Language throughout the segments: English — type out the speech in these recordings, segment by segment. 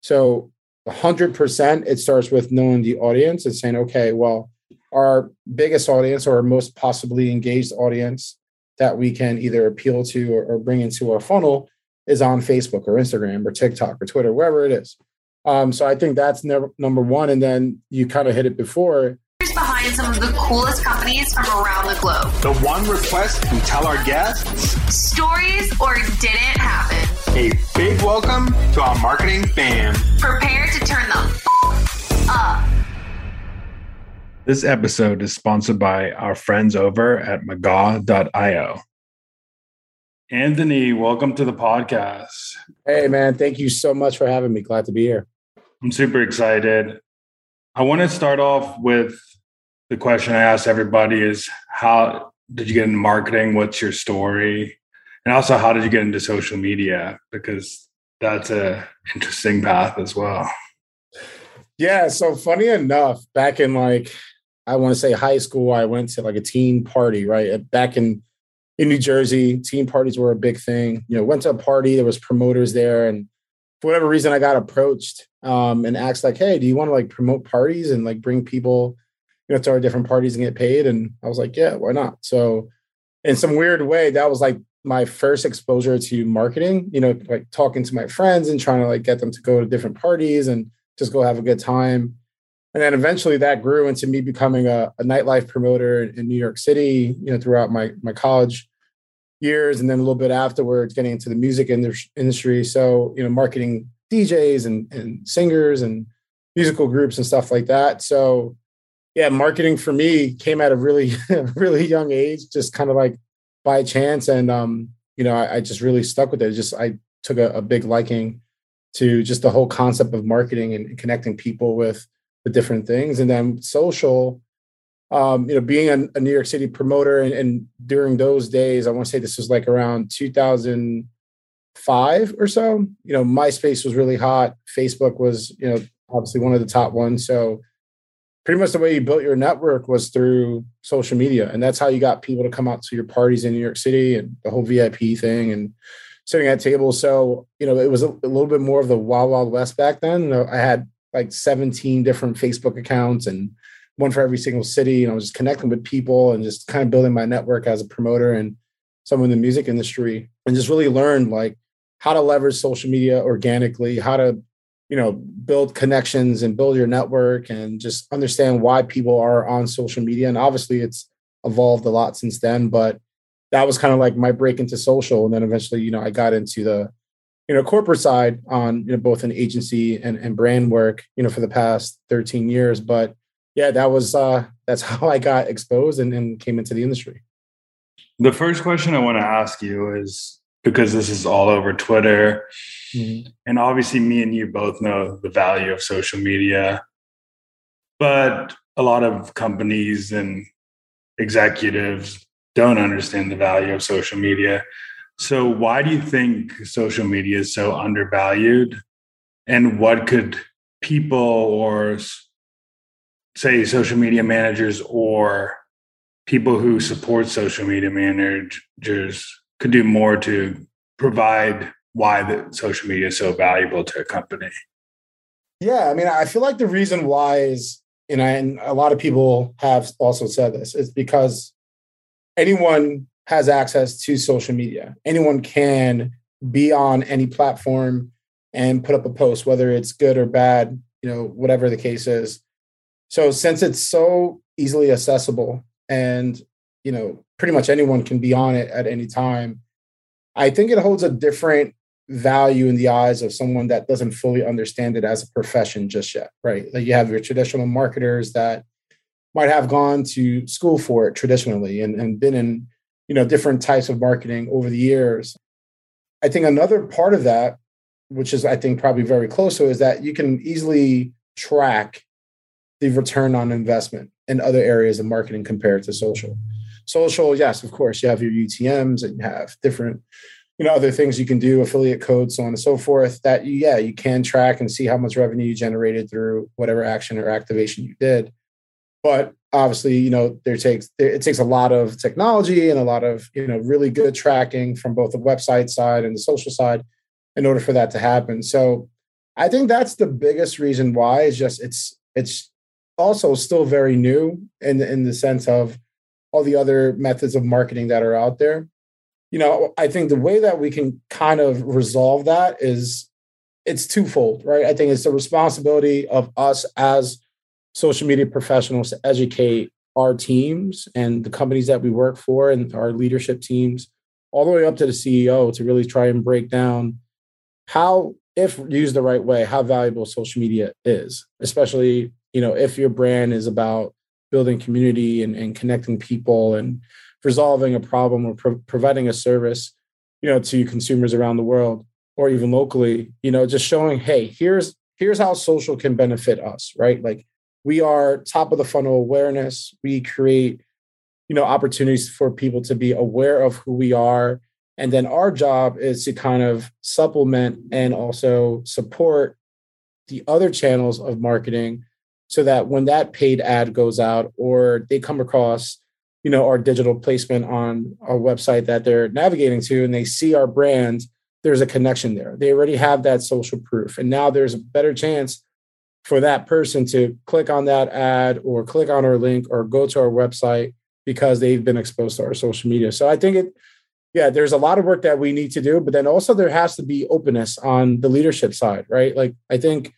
So 100% it starts with knowing the audience and saying, okay, well, our biggest audience or our most possibly engaged audience that we can either appeal to or, or bring into our funnel is on Facebook or Instagram or TikTok or Twitter, wherever it is. Um, so I think that's never, number one. And then you kind of hit it before. Here's behind some of the coolest companies from around the globe. The one request we tell our guests stories or didn't happen. A big welcome to our marketing fam. Prepare to turn the f- up. This episode is sponsored by our friends over at McGaw.io. Anthony, welcome to the podcast. Hey, man. Thank you so much for having me. Glad to be here. I'm super excited. I want to start off with the question I ask everybody is how did you get into marketing? What's your story? And also how did you get into social media? Because that's a interesting path as well. Yeah, so funny enough, back in like I want to say high school, I went to like a teen party, right? Back in in New Jersey, teen parties were a big thing. You know, went to a party, there was promoters there, and for whatever reason, I got approached um, and asked like, "Hey, do you want to like promote parties and like bring people, you know, to our different parties and get paid?" And I was like, "Yeah, why not?" So, in some weird way, that was like my first exposure to marketing. You know, like talking to my friends and trying to like get them to go to different parties and just go have a good time. And then eventually that grew into me becoming a, a nightlife promoter in New York City, you know, throughout my my college years and then a little bit afterwards getting into the music industry so you know marketing djs and, and singers and musical groups and stuff like that so yeah marketing for me came at a really really young age just kind of like by chance and um you know i, I just really stuck with it just i took a, a, big liking to just the whole concept of marketing and connecting people with the different things and then social um, you know, being a, a, New York City promoter and, and, during those days, I want to say this was like around 2005 or so, you know, MySpace was really hot. Facebook was, you know, obviously one of the top ones. So pretty much the way you built your network was through social media. And that's how you got people to come out to your parties in New York City and the whole VIP thing and sitting at tables. So, you know, it was a, a little bit more of the wild, wild west back then. I had like 17 different Facebook accounts and one for every single city. And I was just connecting with people and just kind of building my network as a promoter and someone in the music industry and just really learned like how to leverage social media organically, how to, you know, build connections and build your network and just understand why people are on social media. And obviously it's evolved a lot since then, but that was kind of like my break into social. And then eventually, you know, I got into the, you know, corporate side on, you know, both an agency and, and brand work, you know, for the past 13 years. But yeah, that was uh, that's how I got exposed and, and came into the industry. The first question I want to ask you is because this is all over Twitter, mm-hmm. and obviously, me and you both know the value of social media, but a lot of companies and executives don't understand the value of social media. So, why do you think social media is so undervalued? And what could people or say social media managers or people who support social media managers could do more to provide why the social media is so valuable to a company. Yeah i mean i feel like the reason why is you know and a lot of people have also said this is because anyone has access to social media. Anyone can be on any platform and put up a post whether it's good or bad you know whatever the case is. So since it's so easily accessible and you know pretty much anyone can be on it at any time, I think it holds a different value in the eyes of someone that doesn't fully understand it as a profession just yet, right? Like you have your traditional marketers that might have gone to school for it traditionally and, and been in you know different types of marketing over the years. I think another part of that, which is I think probably very close to, is that you can easily track the return on investment in other areas of marketing compared to social. Social, yes, of course, you have your UTMs and you have different, you know, other things you can do, affiliate codes, so on and so forth. That yeah, you can track and see how much revenue you generated through whatever action or activation you did. But obviously, you know, there takes it takes a lot of technology and a lot of you know really good tracking from both the website side and the social side in order for that to happen. So I think that's the biggest reason why is just it's it's also still very new in in the sense of all the other methods of marketing that are out there. You know, I think the way that we can kind of resolve that is it's twofold, right? I think it's the responsibility of us as social media professionals to educate our teams and the companies that we work for and our leadership teams all the way up to the CEO to really try and break down how if used the right way how valuable social media is especially you know if your brand is about building community and, and connecting people and resolving a problem or pro- providing a service you know to consumers around the world or even locally you know just showing hey here's here's how social can benefit us right? Like we are top of the funnel awareness. We create you know opportunities for people to be aware of who we are. And then our job is to kind of supplement and also support the other channels of marketing so that when that paid ad goes out or they come across you know our digital placement on our website that they're navigating to and they see our brand there's a connection there. They already have that social proof and now there's a better chance for that person to click on that ad or click on our link or go to our website because they've been exposed to our social media. So i think it yeah there's a lot of work that we need to do but then also there has to be openness on the leadership side right? Like i think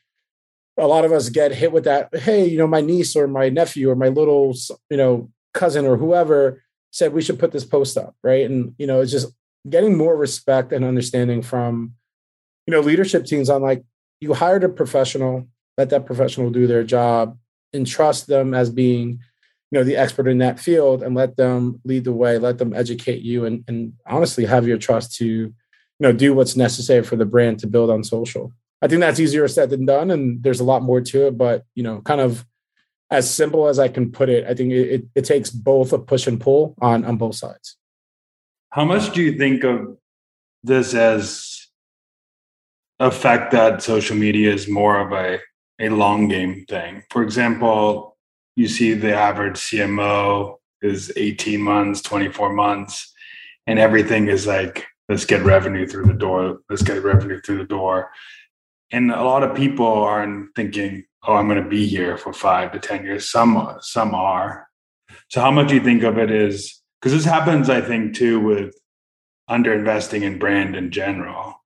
a lot of us get hit with that hey you know my niece or my nephew or my little you know cousin or whoever said we should put this post up right? And you know it's just getting more respect and understanding from you know leadership teams on like you hired a professional let that professional do their job and trust them as being you know the expert in that field and let them lead the way let them educate you and, and honestly have your trust to you know do what's necessary for the brand to build on social I think that's easier said than done, and there's a lot more to it. But you know, kind of as simple as I can put it, I think it, it, takes both a push and pull on on both sides. How much do you think of this as a fact that social media is more of a a long game thing? For example, you see the average CMO is 18 months, 24 months, and everything is like, let's get revenue through the door, let's get revenue through the door and a lot of people aren't thinking oh i'm going to be here for five to ten years. Some some are. So how much do you think of it is because this happens i think too with underinvesting in brand in general.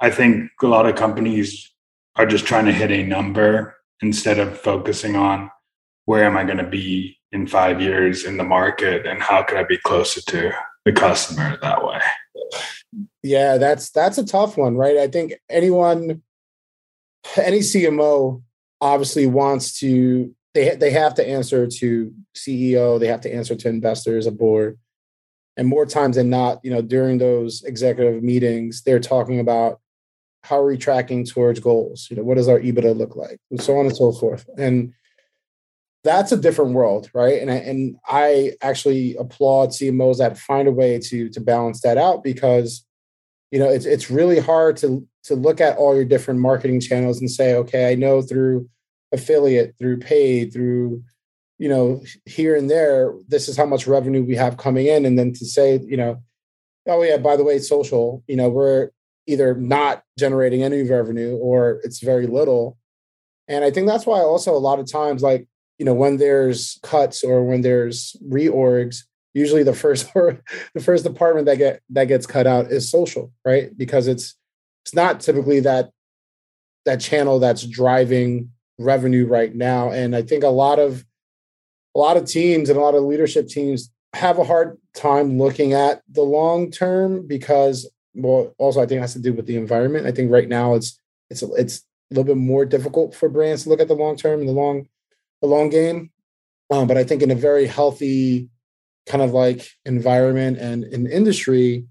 I think a lot of companies are just trying to hit a number instead of focusing on where am i going to be in five years in the market and how could i be closer to the customer that way yeah, that's that's a tough one, right? I think anyone, any CMO, obviously wants to. They they have to answer to CEO. They have to answer to investors, a board, and more times than not, you know, during those executive meetings, they're talking about how are we tracking towards goals. You know, what does our EBITDA look like, and so on and so forth. And that's a different world, right? And I, and I actually applaud CMOs that find a way to to balance that out because you know it's it's really hard to to look at all your different marketing channels and say, okay, I know through affiliate, through paid, through you know here and there, this is how much revenue we have coming in, and then to say, you know, oh yeah, by the way, social, you know, we're either not generating any revenue or it's very little. And I think that's why also a lot of times, like you know when there's cuts or when there's reorgs usually the first the first department that get that gets cut out is social right? Because it's it's not typically that that channel that's driving revenue right now. And i think a lot of a lot of teams and a lot of leadership teams have a hard time looking at the long term because well also i think it has to do with the environment. I think right now it's it's it's a little bit more difficult for brands to look at the long term and the long the long game. Um, but I think in a very healthy kind of like environment and in industry,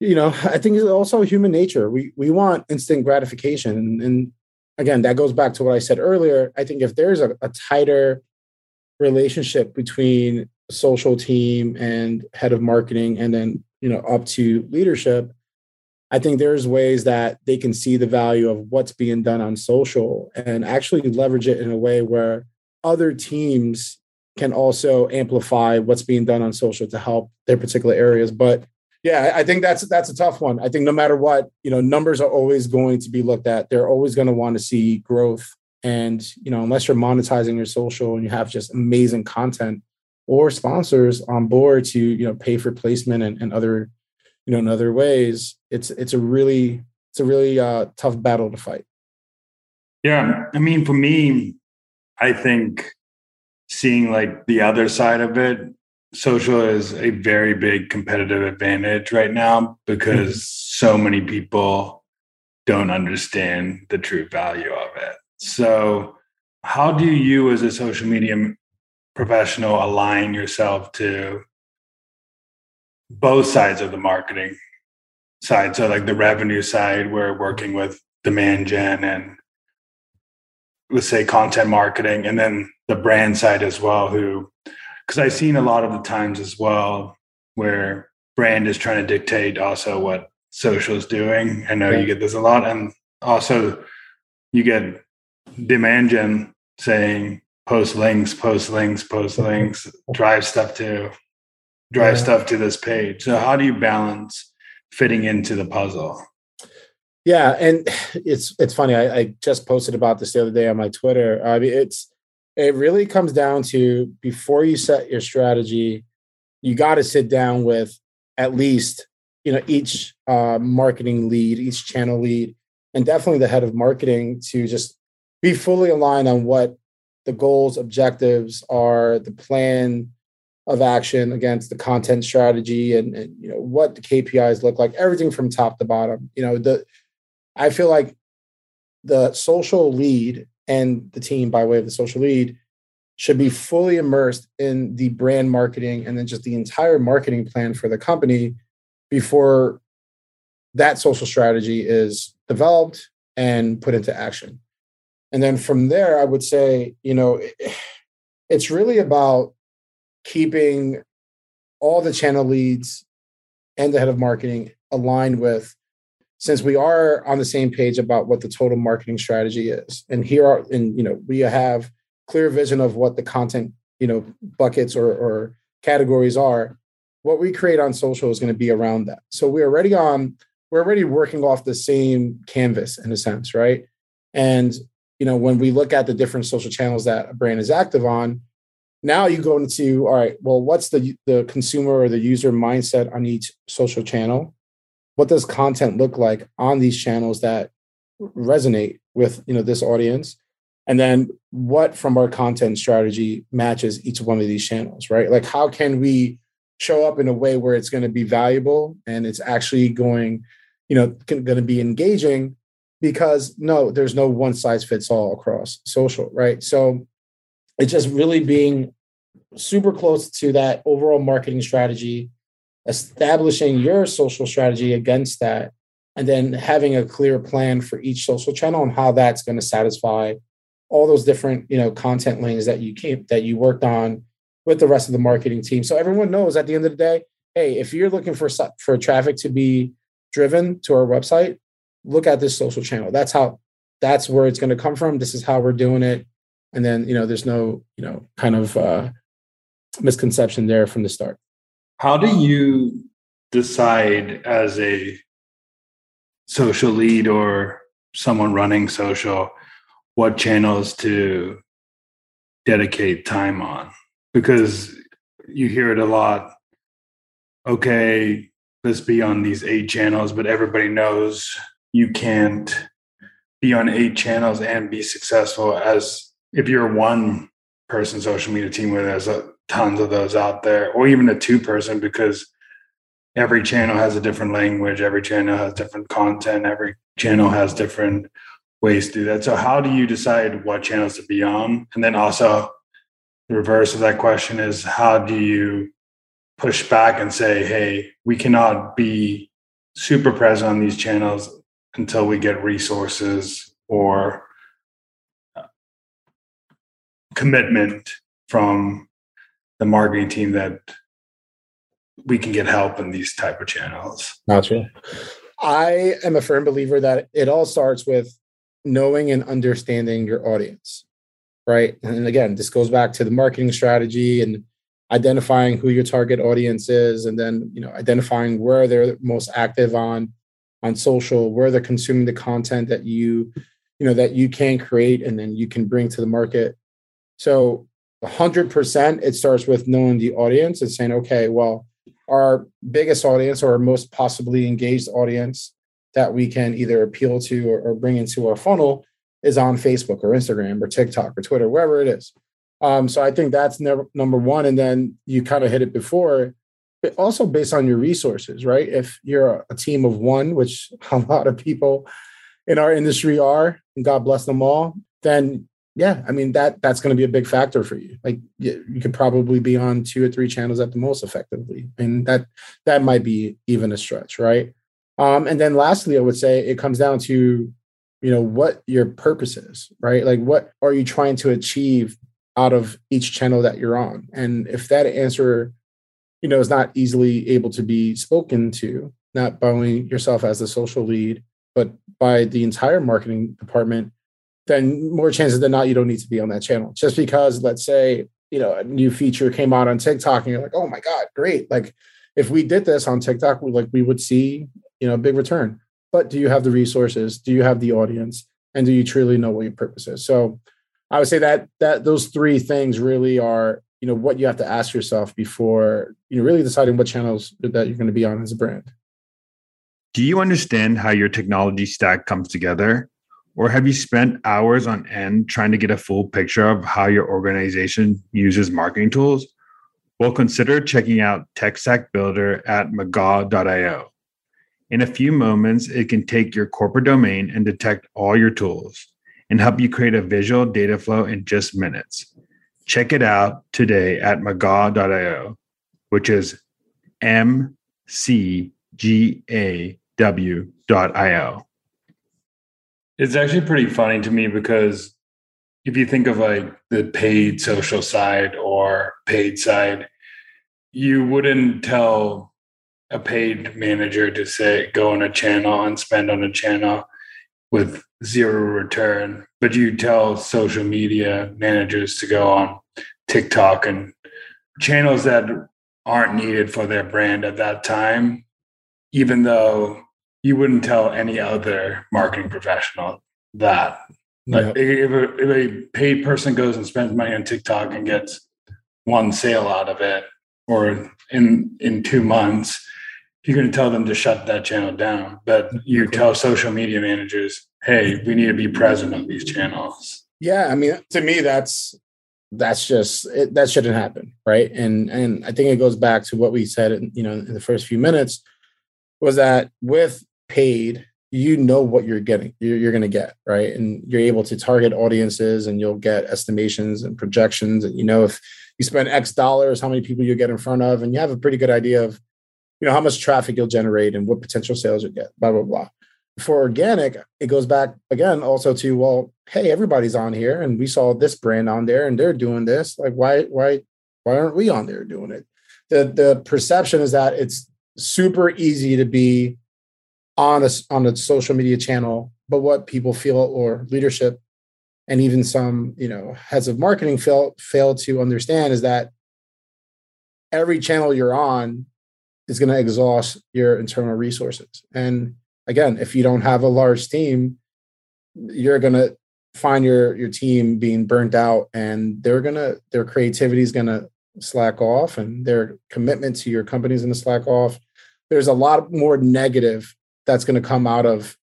you know, I think it's also human nature. We we want instant gratification, and, and again, that goes back to what I said earlier. I think if there's a, a tighter relationship between social team and head of marketing, and then you know up to leadership, I think there's ways that they can see the value of what's being done on social and actually leverage it in a way where other teams can also amplify what's being done on social to help their particular areas. But Yeah, I think that's that's a tough one. I think no matter what, you know, numbers are always going to be looked at. They're always going to want to see growth. And, you know, unless you're monetizing your social and you have just amazing content or sponsors on board to, you know, pay for placement and, and other, you know, in other ways, it's it's a really it's a really uh, tough battle to fight. Yeah. I mean, for me, I think seeing like the other side of it social is a very big competitive advantage right now because mm-hmm. so many people don't understand the true value of it. So, how do you, as a social media professional, align yourself to both sides of the marketing side? So, like the revenue side, we're working with demand gen and let's say content marketing, and then the brand side as well, who because I've seen a lot of the times as well where brand is trying to dictate also what social is doing. I know yeah. you get this a lot, and also you get demand gen saying post links, post links, post links, drive stuff to drive yeah. stuff to this page. So how do you balance fitting into the puzzle? Yeah, and it's it's funny. I, I just posted about this the other day on my Twitter. I mean, it's it really comes down to before you set your strategy, you got to sit down with at least you know each uh, marketing lead, each channel lead, and definitely the head of marketing to just be fully aligned on what the goals, objectives are, the plan of action against the content strategy, and, and you know what the KPIs look like, everything from top to bottom. You know the I feel like the social lead and the team by way of the social lead should be fully immersed in the brand marketing and then just the entire marketing plan for the company before that social strategy is developed and put into action. And then from there, I would say, you know, it's really about keeping all the channel leads and the head of marketing aligned with since we are on the same page about what the total marketing strategy is. And here are and you know we have clear vision of what the content you know buckets or, or categories are. What we create on social is going to be around that. So we're already on we're already working off the same canvas in a sense right? And you know when we look at the different social channels that a brand is active on now you go into all right well what's the the consumer or the user mindset on each social channel? What does content look like on these channels that resonate with you know this audience? And then what from our content strategy matches each one of these channels right? Like how can we show up in a way where it's going to be valuable and it's actually going you know going to be engaging? Because no there's no one size fits all across social right? So it's just really being super close to that overall marketing strategy establishing your social strategy against that and then having a clear plan for each social channel and how that's going to satisfy all those different you know content lanes that you came that you worked on with the rest of the marketing team. So everyone knows at the end of the day hey if you're looking for for traffic to be driven to our website look at this social channel. That's how that's where it's going to come from. This is how we're doing it and then you know there's no you know kind of uh misconception there from the start how do you decide as a social lead or someone running social what channels to dedicate time on? Because you hear it a lot. Okay, let's be on these eight channels, but everybody knows you can't be on eight channels and be successful as if you're one person social media team where there's a tons of those out there, or even a two person, because every channel has a different language, every channel has different content, every channel has different ways to do that. So, how do you decide what channels to be on? And then also, the reverse of that question is how do you push back and say, hey, we cannot be super present on these channels until we get resources or commitment from the marketing team that we can get help in these type of channels. Gotcha. I am a firm believer that it all starts with knowing and understanding your audience, right? And again, this goes back to the marketing strategy, and identifying who your target audience is and then you know identifying where they're most active on on social where they're consuming the content that you you know that you can create and then you can bring to the market so 100% it starts with knowing the audience and saying okay well our biggest audience or our most possibly engaged audience that we can either appeal to or, or bring into our funnel is on facebook or instagram or tiktok or twitter wherever it is. Um, so i think that's number one and then you kind of hit it before but also based on your resources right? If you're a team of one which a lot of people in our industry are and god bless them all then yeah, I mean that that's going to be a big factor for you. Like you, you, could probably be on two or three channels at the most effectively, and that that might be even a stretch, right? Um, and then lastly, I would say it comes down to you know what your purpose is, right? Like what are you trying to achieve out of each channel that you're on, and if that answer, you know, is not easily able to be spoken to, not by only yourself as the social lead, but by the entire marketing department then more chances than not you don't need to be on that channel. Just because, let's say, you know, a new feature came out on TikTok and you're like, oh my God, great. Like if we did this on TikTok, we like we would see, you know, a big return. But do you have the resources? Do you have the audience? And do you truly know what your purpose is? So I would say that that those three things really are, you know, what you have to ask yourself before you know really deciding what channels that you're going to be on as a brand. Do you understand how your technology stack comes together? Or have you spent hours on end trying to get a full picture of how your organization uses marketing tools? Well, consider checking out TechStack Builder at mcgaw.io. In a few moments, it can take your corporate domain and detect all your tools and help you create a visual data flow in just minutes. Check it out today at mcgaw.io, which is M C G A W.io. It's actually pretty funny to me because if you think of like the paid social side or paid side, you wouldn't tell a paid manager to say go on a channel and spend on a channel with zero return, but you tell social media managers to go on TikTok and channels that aren't needed for their brand at that time, even though you wouldn't tell any other marketing professional that. Like if, a, if a paid person goes and spends money on TikTok and gets one sale out of it, or in in two months, you're going to tell them to shut that channel down. But you tell social media managers, "Hey, we need to be present on these channels." Yeah, I mean, to me, that's that's just it, that shouldn't happen, right? And and I think it goes back to what we said, in, you know, in the first few minutes, was that with paid, you know what you're getting, you're, you're going to get, right? And you're able to target audiences and you'll get estimations and projections. And you know, if you spend X dollars, how many people you get in front of, and you have a pretty good idea of, you know, how much traffic you'll generate and what potential sales you get, blah, blah, blah. For organic, it goes back again also to, well, hey, everybody's on here and we saw this brand on there and they're doing this. Like, why, why, why aren't we on there doing it? The the perception is that it's super easy to be on a on a social media channel, but what people feel or leadership and even some you know heads of marketing fail fail to understand is that every channel you're on is going to exhaust your internal resources. And again, if you don't have a large team, you're going to find your your team being burnt out and they're going to their creativity is going to slack off and their commitment to your company is going to slack off. There's a lot more negative that's going to come out of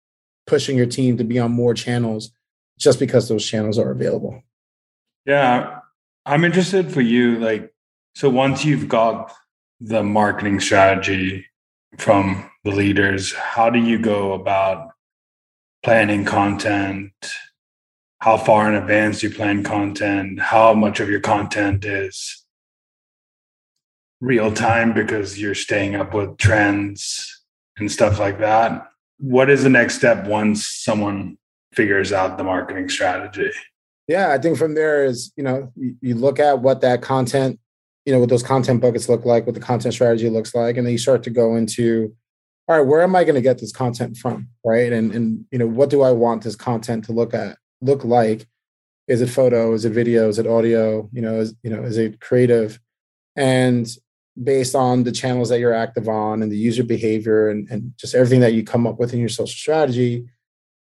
pushing your team to be on more channels just because those channels are available. Yeah. I'm interested for you. Like, so once you've got the marketing strategy from the leaders, how do you go about planning content? How far in advance do you plan content? How much of your content is real time because you're staying up with trends? And stuff like that. What is the next step once someone figures out the marketing strategy? Yeah, I think from there is, you know, you, look at what that content, you know, what those content buckets look like, what the content strategy looks like, and then you start to go into, all right, where am I going to get this content from? Right. And and you know, what do I want this content to look at, look like? Is it photo? Is it video? Is it audio? You know, is you know, is it creative? and based on the channels that you're active on and the user behavior and, and just everything that you come up with in your social strategy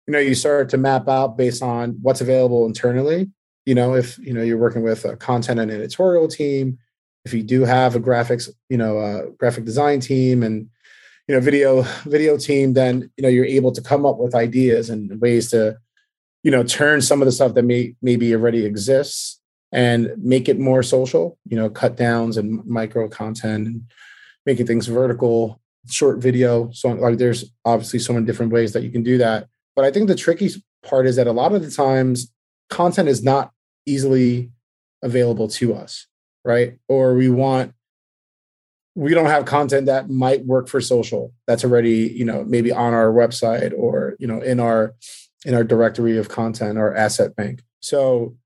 you know you start to map out based on what's available internally. You know if you know you're working with a content and editorial team if you do have a graphics you know a graphic design team and you know video video team then you know you're able to come up with ideas and ways to you know turn some of the stuff that may maybe already exists and make it more social you know cut downs and micro content and making things vertical short video. So like there's obviously so many different ways that you can do that. But i think the tricky part is that a lot of the times content is not easily available to us right? Or we want we don't have content that might work for social that's already you know maybe on our website or you know in our in our directory of content or asset bank. So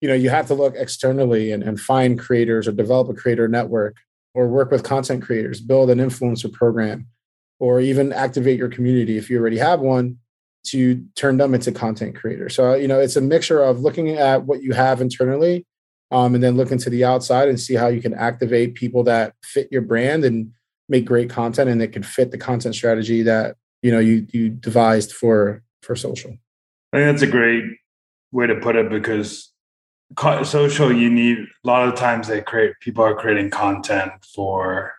you know you have to look externally and, and find creators or develop a creator network or work with content creators build an influencer program or even activate your community if you already have one to turn them into content creators. So you know it's a mixture of looking at what you have internally um, and then looking to the outside and see how you can activate people that fit your brand and make great content and that can fit the content strategy that you know you you devised for for social. I think that's a great way to put it because social you need a lot of times they create people are creating content for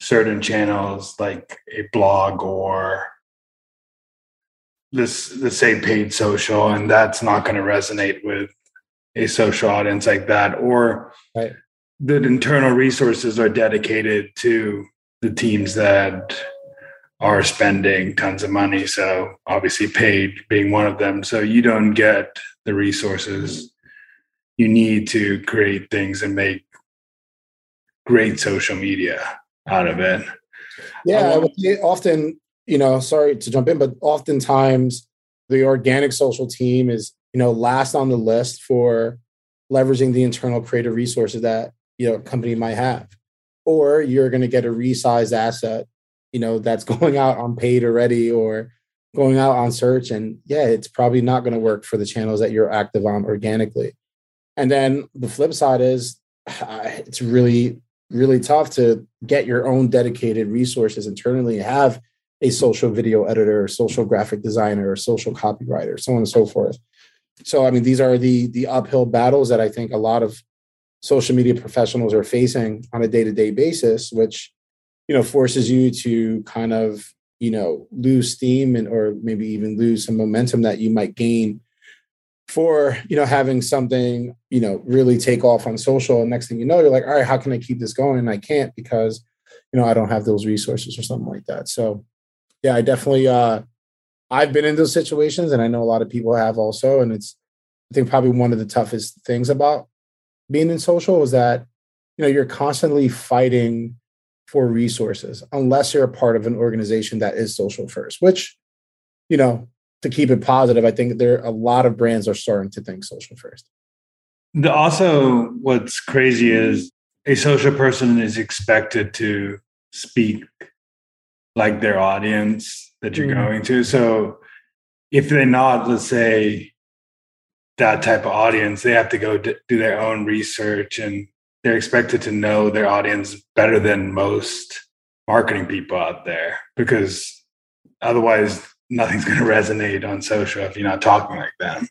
certain channels like a blog or this let's say paid social and that's not going to resonate with a social audience like that or right. the internal resources are dedicated to the teams that are spending tons of money so obviously paid being one of them so you don't get the resources you need to create things and make great social media out of it. Yeah um, often you know sorry to jump in but oftentimes the organic social team is you know last on the list for leveraging the internal creative resources that you know a company might have. Or you're going to get a resized asset you know that's going out on paid already or going out on search and yeah it's probably not going to work for the channels that you're active on organically and then the flip side is uh, it's really really tough to get your own dedicated resources internally have a social video editor social graphic designer or social copywriter so on and so forth. So i mean these are the the uphill battles that i think a lot of social media professionals are facing on a day-to-day basis which you know forces you to kind of you know lose steam and or maybe even lose some momentum that you might gain for you know having something you know really take off on social. And next thing you know you're like all right how can i keep this going? And i can't because you know i don't have those resources or something like that. So yeah i definitely uh I've been in those situations and I know a lot of people have also. And it's, I think, probably one of the toughest things about being in social is that, you know, you're constantly fighting for resources unless you're a part of an organization that is social first, which, you know, to keep it positive, I think there a lot of brands are starting to think social first. The, also, what's crazy is a social person is expected to speak like their audience that you're mm. going to. So if they're not, let's say, that type of audience, they have to go do their own research and they're expected to know their audience better than most marketing people out there because otherwise nothing's going to resonate on social if you're not talking like them.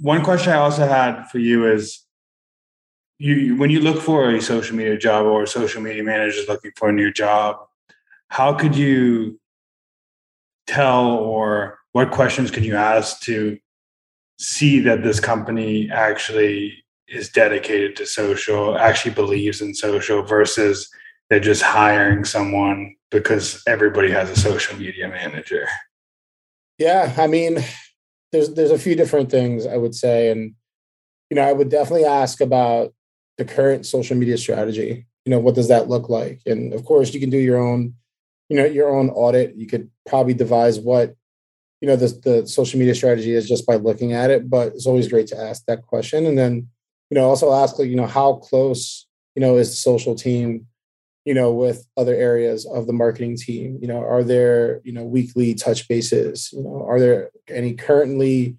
One question I also had for you is you when you look for a social media job or a social media manager is looking for a new job, how could you tell or what questions can you ask to see that this company actually is dedicated to social, actually believes in social versus they're just hiring someone because everybody has a social media manager? Yeah, I mean, there's there's a few different things I would say, and you know, I would definitely ask about the current social media strategy. You know, what does that look like? And of course, you can do your own you know your own audit you could probably devise what you know the, the social media strategy is just by looking at it but it's always great to ask that question and then you know also ask like you know how close you know is the social team you know with other areas of the marketing team? You know are there you know weekly touch bases? You know are there any currently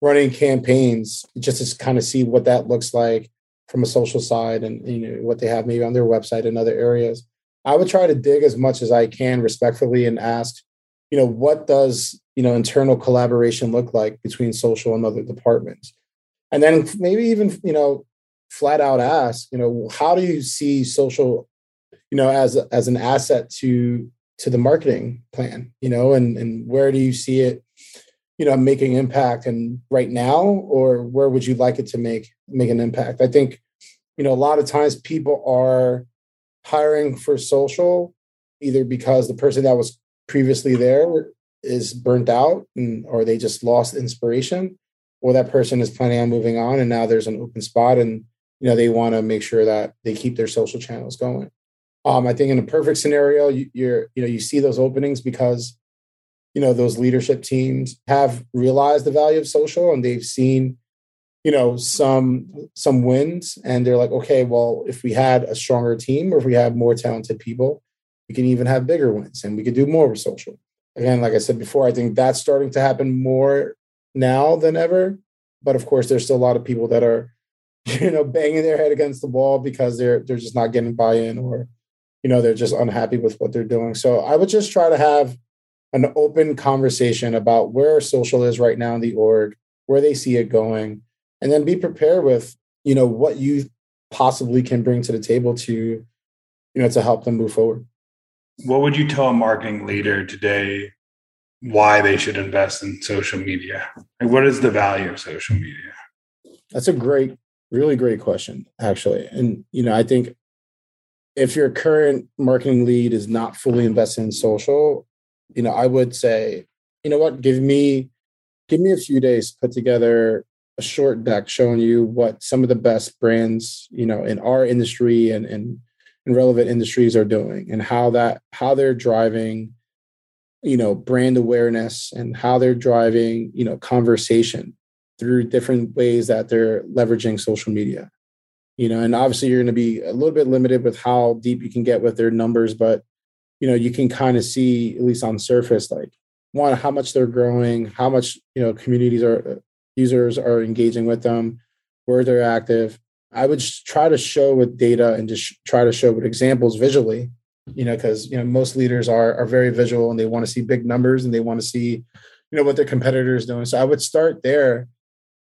running campaigns just to kind of see what that looks like from a social side and you know what they have maybe on their website and other areas. I would try to dig as much as I can respectfully and ask, you know, what does you know internal collaboration look like between social and other departments, and then maybe even you know flat out ask, you know, how do you see social, you know, as as an asset to to the marketing plan, you know, and and where do you see it, you know, making impact and right now, or where would you like it to make make an impact? I think, you know, a lot of times people are hiring for social either because the person that was previously there is burnt out and or they just lost inspiration or that person is planning on moving on and now there's an open spot and you know they want to make sure that they keep their social channels going um, i think in a perfect scenario you, you're you know you see those openings because you know those leadership teams have realized the value of social and they've seen you know some some wins and they're like okay well if we had a stronger team or if we had more talented people we can even have bigger wins and we could do more with social. Again like i said before i think that's starting to happen more now than ever but of course there's still a lot of people that are you know banging their head against the wall because they're they're just not getting buy-in or you know they're just unhappy with what they're doing. So i would just try to have an open conversation about where social is right now in the org where they see it going and then be prepared with you know what you possibly can bring to the table to you know to help them move forward. What would you tell a marketing leader today why they should invest in social media? Like what is the value of social media? That's a great really great question actually. And you know i think if your current marketing lead is not fully invested in social you know i would say you know what give me give me a few days to put together a short deck showing you what some of the best brands you know in our industry and and, and relevant industries are doing and how that how they're driving you know brand awareness and how they're driving you know conversation through different ways that they're leveraging social media you know and obviously you're going to be a little bit limited with how deep you can get with their numbers but you know you can kind of see at least on surface like one how much they're growing how much you know communities are uh, users are engaging with them where they're active. I would try to show with data and just try to show with examples visually you know because you know most leaders are are very visual and they want to see big numbers and they want to see you know what their competitors doing. So i would start there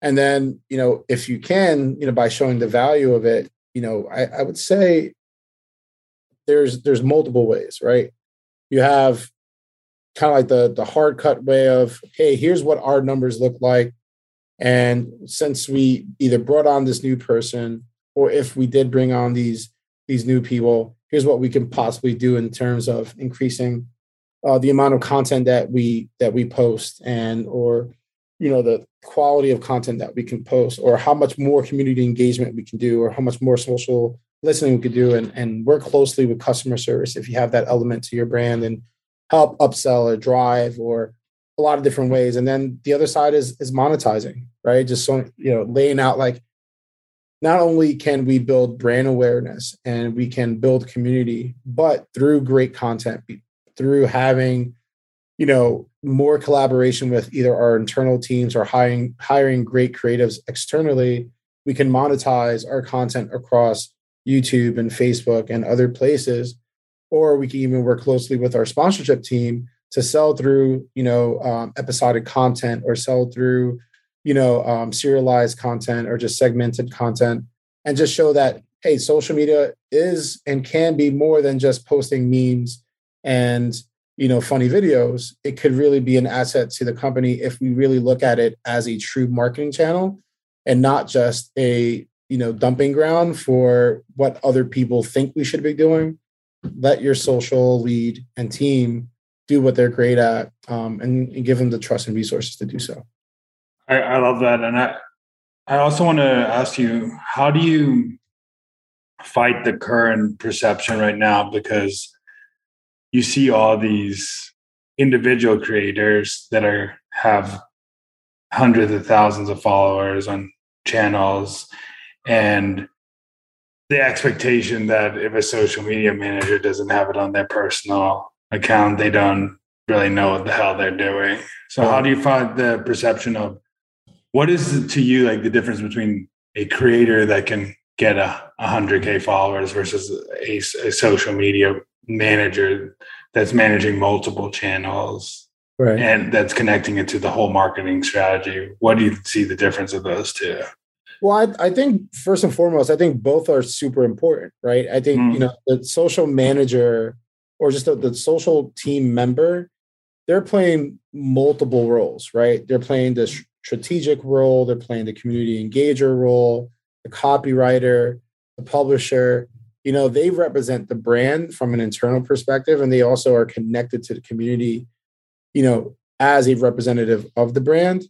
and then you know if you can you know by showing the value of it you know i, I would say there's there's multiple ways right? You have kind of like the the hard cut way of hey here's what our numbers look like. And since we either brought on this new person or if we did bring on these these new people here's what we can possibly do in terms of increasing uh, the amount of content that we that we post and or you know the quality of content that we can post or how much more community engagement we can do or how much more social listening we could do and, and work closely with customer service if you have that element to your brand and help upsell or drive or a lot of different ways. And then the other side is is monetizing right? Just so you know laying out like not only can we build brand awareness and we can build community, but through great content, through having, you know, more collaboration with either our internal teams or hiring hiring great creatives externally, we can monetize our content across YouTube and Facebook and other places, or we can even work closely with our sponsorship team to sell through, you know, um, episodic content or sell through you know um, serialized content or just segmented content and just show that hey social media is and can be more than just posting memes and you know funny videos it could really be an asset to the company if we really look at it as a true marketing channel and not just a you know dumping ground for what other people think we should be doing let your social lead and team do what they're great at um, and, and give them the trust and resources to do so I, I love that. And I, I also want to ask you, how do you fight the current perception right now? Because you see all these individual creators that are have hundreds of thousands of followers on channels and the expectation that if a social media manager doesn't have it on their personal account, they don't really know what the hell they're doing. So, how do you find the perception of what is to you like the difference between a creator that can get a 100k followers versus a, a social media manager that's managing multiple channels Right. and that's connecting it to the whole marketing strategy. What do you see the difference of those two? Well, I, I think first and foremost, I think both are super important, right? I think Mm. you know the social manager or just the, the social team member, they're playing multiple roles, right? They're playing the strategic role, they're playing the community engager role, the copywriter, the publisher. You know, they represent the brand from an internal perspective, and they also are connected to the community, you know, as a representative of the brand.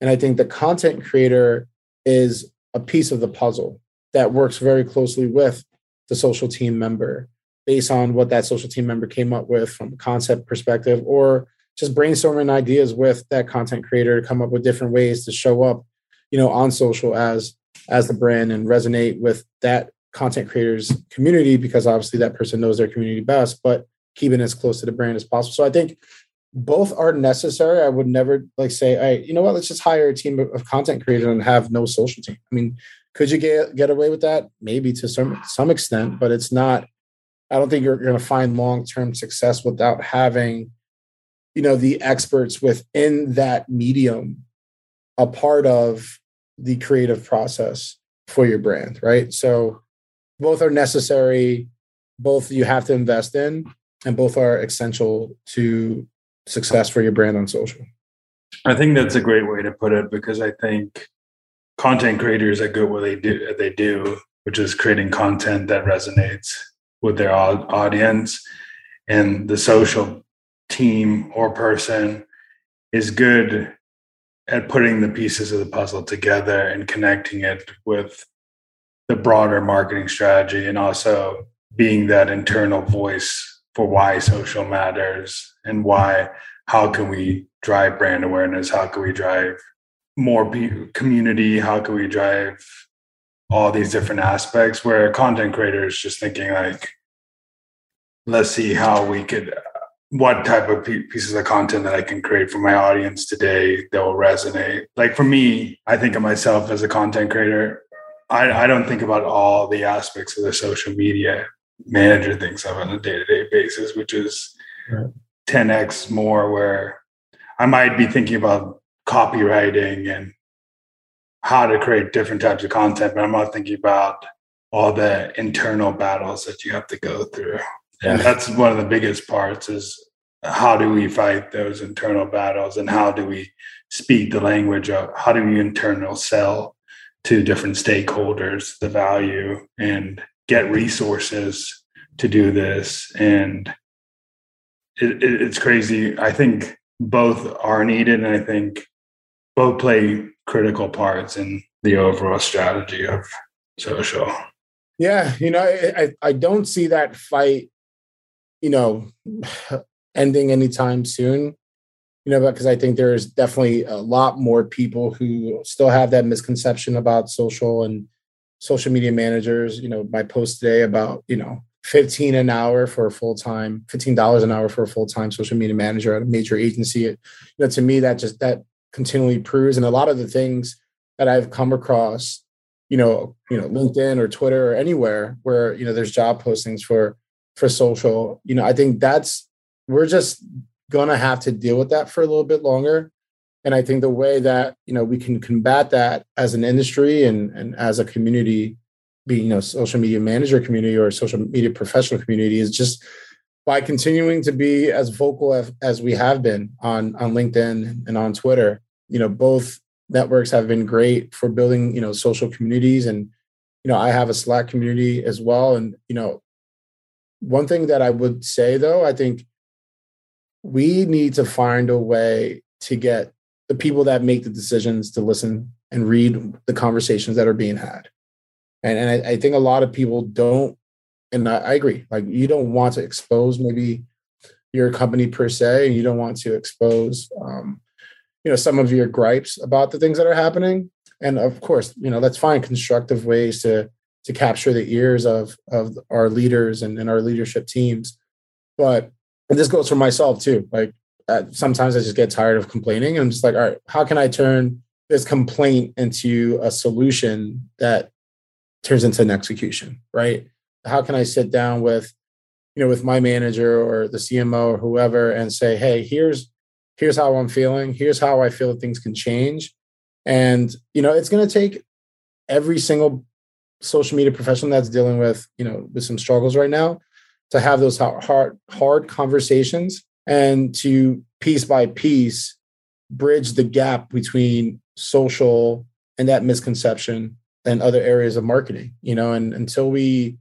And I think the content creator is a piece of the puzzle that works very closely with the social team member based on what that social team member came up with from a concept perspective or just brainstorming ideas with that content creator to come up with different ways to show up you know on social as as the brand and resonate with that content creators community because obviously that person knows their community best but keeping as close to the brand as possible so i think both are necessary. I would never like say, hey, you know what, let's just hire a team of content creators and have no social team. I mean, could you get get away with that? Maybe to some some extent, but it's not. I don't think you're going to find long term success without having, you know, the experts within that medium a part of the creative process for your brand, right? So both are necessary. Both you have to invest in, and both are essential to success for your brand on social. I think that's a great way to put it because I think content creators are good what they do they do, which is creating content that resonates with their audience. And the social team or person is good at putting the pieces of the puzzle together and connecting it with the broader marketing strategy and also being that internal voice for why social matters and why how can we drive brand awareness? How can we drive more community? How can we drive all these different aspects where content creator is just thinking like let's see how we could what type of pieces of content that i can create for my audience today that will resonate. Like for me i think of myself as a content creator I, I don't think about all the aspects of the social media manager thinks of on a day-to-day basis which is right. 10x more where i might be thinking about copywriting and how to create different types of content but i'm not thinking about all the internal battles that you have to go through. And that's one of the biggest parts is how do we fight those internal battles and how do we speak the language of how do we internal sell to different stakeholders the value and get resources to do this. And it, it, it's crazy. I think both are needed and i think both play critical parts in the overall strategy of social. Yeah you know i i don't see that fight you know ending anytime soon you know because i think there's definitely a lot more people who still have that misconception about social and social media managers. You know, my post today about, you know, 15 an hour for a full-time, $15 an hour for a full-time social media manager at a major agency. you know, to me, that just that continually proves. And a lot of the things that I've come across, you know, you know, LinkedIn or Twitter or anywhere where, you know, there's job postings for for social, you know, I think that's we're just gonna have to deal with that for a little bit longer. And i think the way that you know we can combat that as an industry and and as a community being you know social media manager community or social media professional community is just by continuing to be as vocal as, as we have been on on linkedin and on twitter you know both networks have been great for building you know social communities. And you know i have a slack community as well. And you know one thing that i would say though i think we need to find a way to get the people that make the decisions to listen and read the conversations that are being had. And, and I, I think a lot of people don't, and I, I, agree, like you don't want to expose maybe your company per se, and you don't want to expose, um, you know, some of your gripes about the things that are happening. And of course, you know, let's find constructive ways to to capture the ears of of our leaders and, and our leadership teams. But and this goes for myself too. Like uh, sometimes I just get tired of complaining. I'm just like, all right, how can I turn this complaint into a solution that turns into an execution, right? How can I sit down with, you know, with my manager or the CMO or whoever and say, hey, here's here's how I'm feeling, here's how I feel that things can change. And, you know, it's gonna take every single social media professional that's dealing with, you know, with some struggles right now to have those hard, hard conversations and to piece by piece bridge the gap between social and that misconception and other areas of marketing you know and until we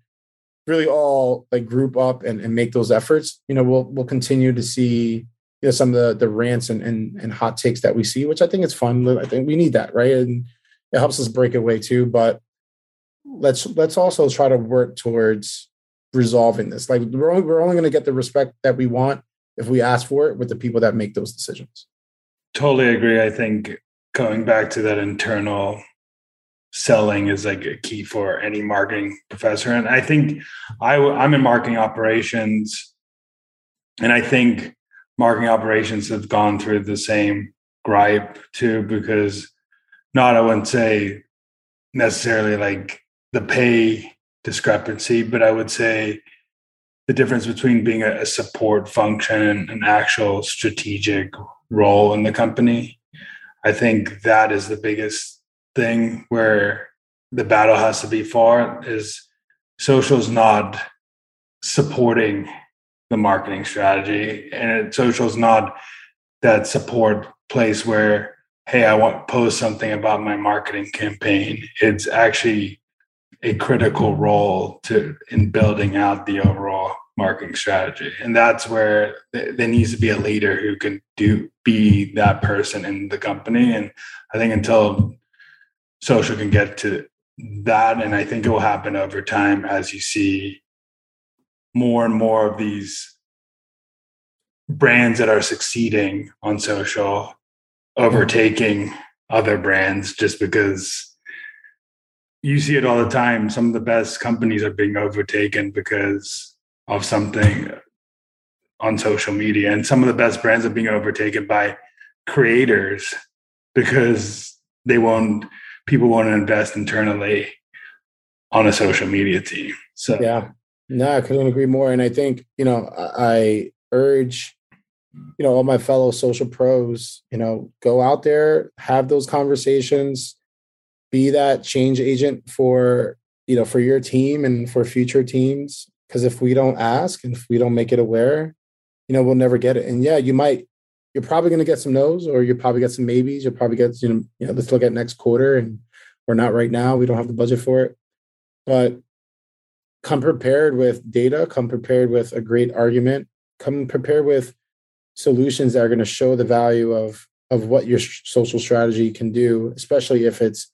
really all like group up and, and make those efforts you know we'll we'll continue to see you know some of the the rants and, and and hot takes that we see which i think is fun. I think we need that right? And it helps us break away too but let's let's also try to work towards resolving this. Like we're only, we're only going to get the respect that we want if we ask for it with the people that make those decisions. Totally agree. I think going back to that internal selling is like a key for any marketing professor. And i think I, i'm in marketing operations and i think marketing operations have gone through the same gripe too because not i wouldn't say necessarily like the pay discrepancy but i would say the difference between being a, support function and an actual strategic role in the company i think that is the biggest thing where the battle has to be fought is social's not supporting the marketing strategy. And social's not that support place where hey i want post something about my marketing campaign. It's actually a critical role to in building out the overall marketing strategy and that's where there needs to be a leader who can do be that person in the company and i think until social can get to that. And I think it will happen over time as you see more and more of these brands that are succeeding on social overtaking other brands just because you see it all the time. Some of the best companies are being overtaken because of something on social media, and some of the best brands are being overtaken by creators because they won't people want to invest internally on a social media team. So yeah, no, I couldn't agree more. And I think you know I urge you know all my fellow social pros you know go out there have those conversations be that change agent for you know for your team and for future teams because if we don't ask and if we don't make it aware you know we'll never get it and yeah you might you're probably going to get some no's or you'll probably get some maybes. You'll probably get, you know, you know, let's look at next quarter and we're not right now. We don't have the budget for it. But come prepared with data, come prepared with a great argument, come prepared with solutions that are going to show the value of of what your social strategy can do, especially if it's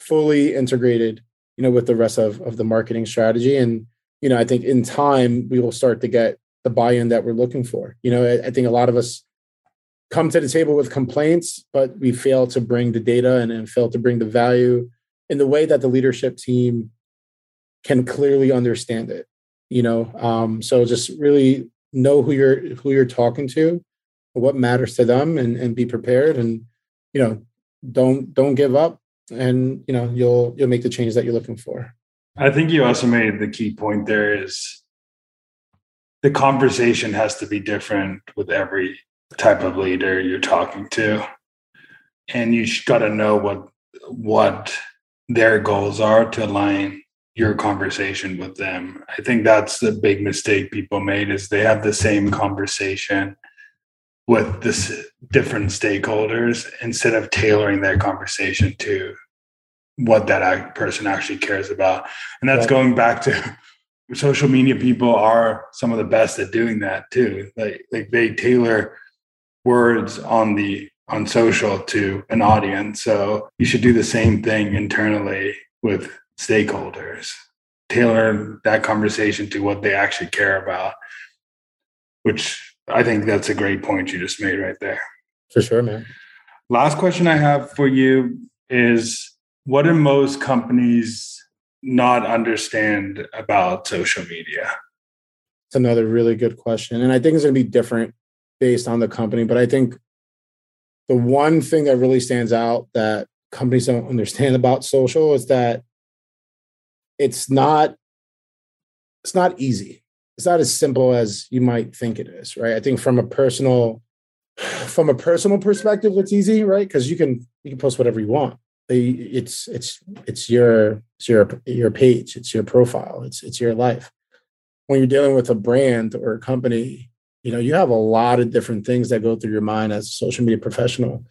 fully integrated, you know, with the rest of, of the marketing strategy. And, you know, I think in time we will start to get the buy-in that we're looking for. You know, I, I think a lot of us come to the table with complaints, but we fail to bring the data and, and fail to bring the value in the way that the leadership team can clearly understand it. You know, um, so just really know who you're who you're talking to, what matters to them, and and be prepared. And you know, don't don't give up, and you know you'll you'll make the change that you're looking for. I think you also made the key point there is the conversation has to be different with every type of leader you're talking to and you got to know what what their goals are to align your conversation with them i think that's the big mistake people made is they have the same conversation with this different stakeholders instead of tailoring their conversation to what that person actually cares about and that's right. going back to social media people are some of the best at doing that too like like they tailor words on the on social to an audience. So you should do the same thing internally with stakeholders. Tailor that conversation to what they actually care about, which I think that's a great point you just made right there. For sure, man. Last question I have for you is what do most companies not understand about social media? It's another really good question. And I think it's going to be different based on the company. But I think the one thing that really stands out that companies don't understand about social is that it's not it's not easy. It's not as simple as you might think it is, right? I think from a personal from a personal perspective, it's easy, right? Because you can you can post whatever you want. It's it's it's your it's your your page, it's your profile, it's it's your life. When you're dealing with a brand or a company, you know you have a lot of different things that go through your mind as a social media professional.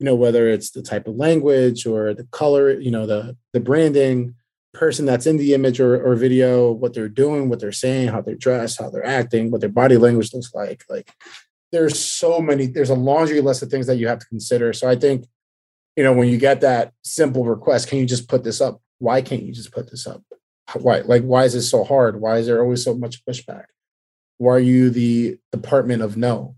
You know whether it's the type of language or the color, you know the the branding, person that's in the image or, or video, what they're doing, what they're saying, how they're dressed, how they're acting, what their body language looks like. Like there's so many, there's a laundry list of things that you have to consider. So I think, you know, when you get that simple request, can you just put this up? Why can't you just put this up? Why, like, why is this so hard? Why is there always so much pushback? Why are you the department of no?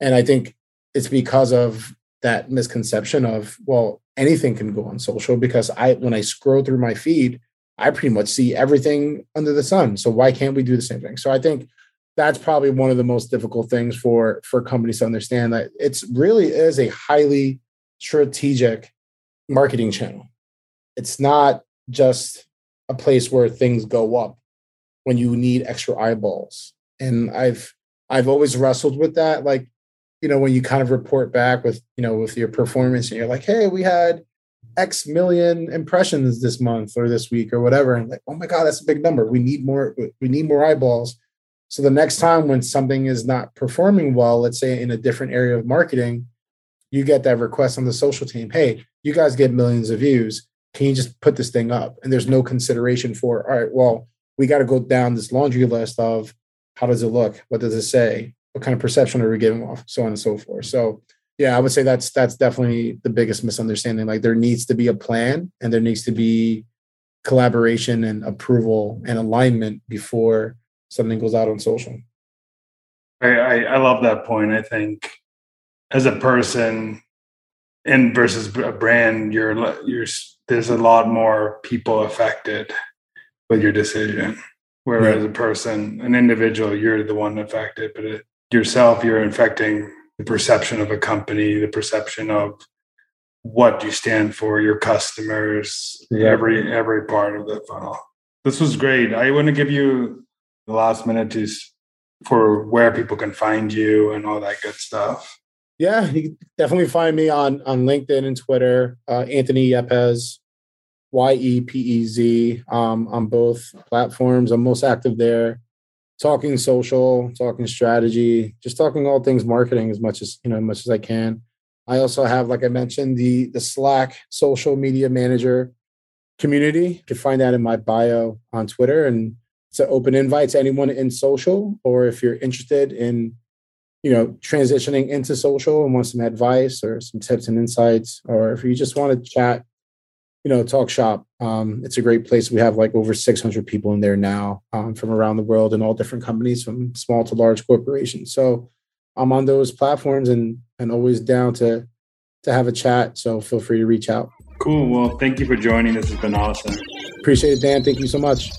And I think it's because of that misconception of, well, anything can go on social because I when I scroll through my feed, I pretty much see everything under the sun. So why can't we do the same thing? So I think that's probably one of the most difficult things for for companies to understand that it's really is a highly strategic marketing channel. It's not just a place where things go up when you need extra eyeballs. And I've I've always wrestled with that. Like you know, when you kind of report back with, you know, with your performance and you're like, hey, we had X million impressions this month or this week or whatever. And like, oh my God, that's a big number. We need more, we need more eyeballs. So the next time when something is not performing well, let's say in a different area of marketing, you get that request on the social team. Hey, you guys get millions of views. Can you just put this thing up? And there's no consideration for, all right, well, we got to go down this laundry list of how does it look? What does it say? What kind of perception are we giving off, so on and so forth. So yeah, I would say that's that's definitely the biggest misunderstanding. Like there needs to be a plan and there needs to be collaboration and approval and alignment before something goes out on social. I, I, I love that point. I think as a person and versus a brand, you're you're there's a lot more people affected with your decision. Whereas yeah. a person, an individual, you're the one affected, but it, yourself, you're infecting the perception of a company, the perception of what you stand for, your customers, yeah. every every part of the funnel. This was great. I want to give you the last minute to for where people can find you and all that good stuff. Yeah, you can definitely find me on on LinkedIn and Twitter. Uh, Anthony Yepez, Y E P E Z, um, on both platforms. I'm most active there talking social, talking strategy, just talking all things marketing as much as you know, as much as I can. I also have, like I mentioned, the the Slack social media manager community. You can find that in my bio on Twitter, and it's an open invite to anyone in social, or if you're interested in, you know, transitioning into social and want some advice or some tips and insights, or if you just want to chat you know, talk shop. Um, it's a great place. We have like over 600 people in there now um, from around the world and all different companies, from small to large corporations. So I'm on those platforms and and always down to to have a chat. So feel free to reach out. Cool. Well, thank you for joining. This has been awesome. Appreciate it, Dan. Thank you so much.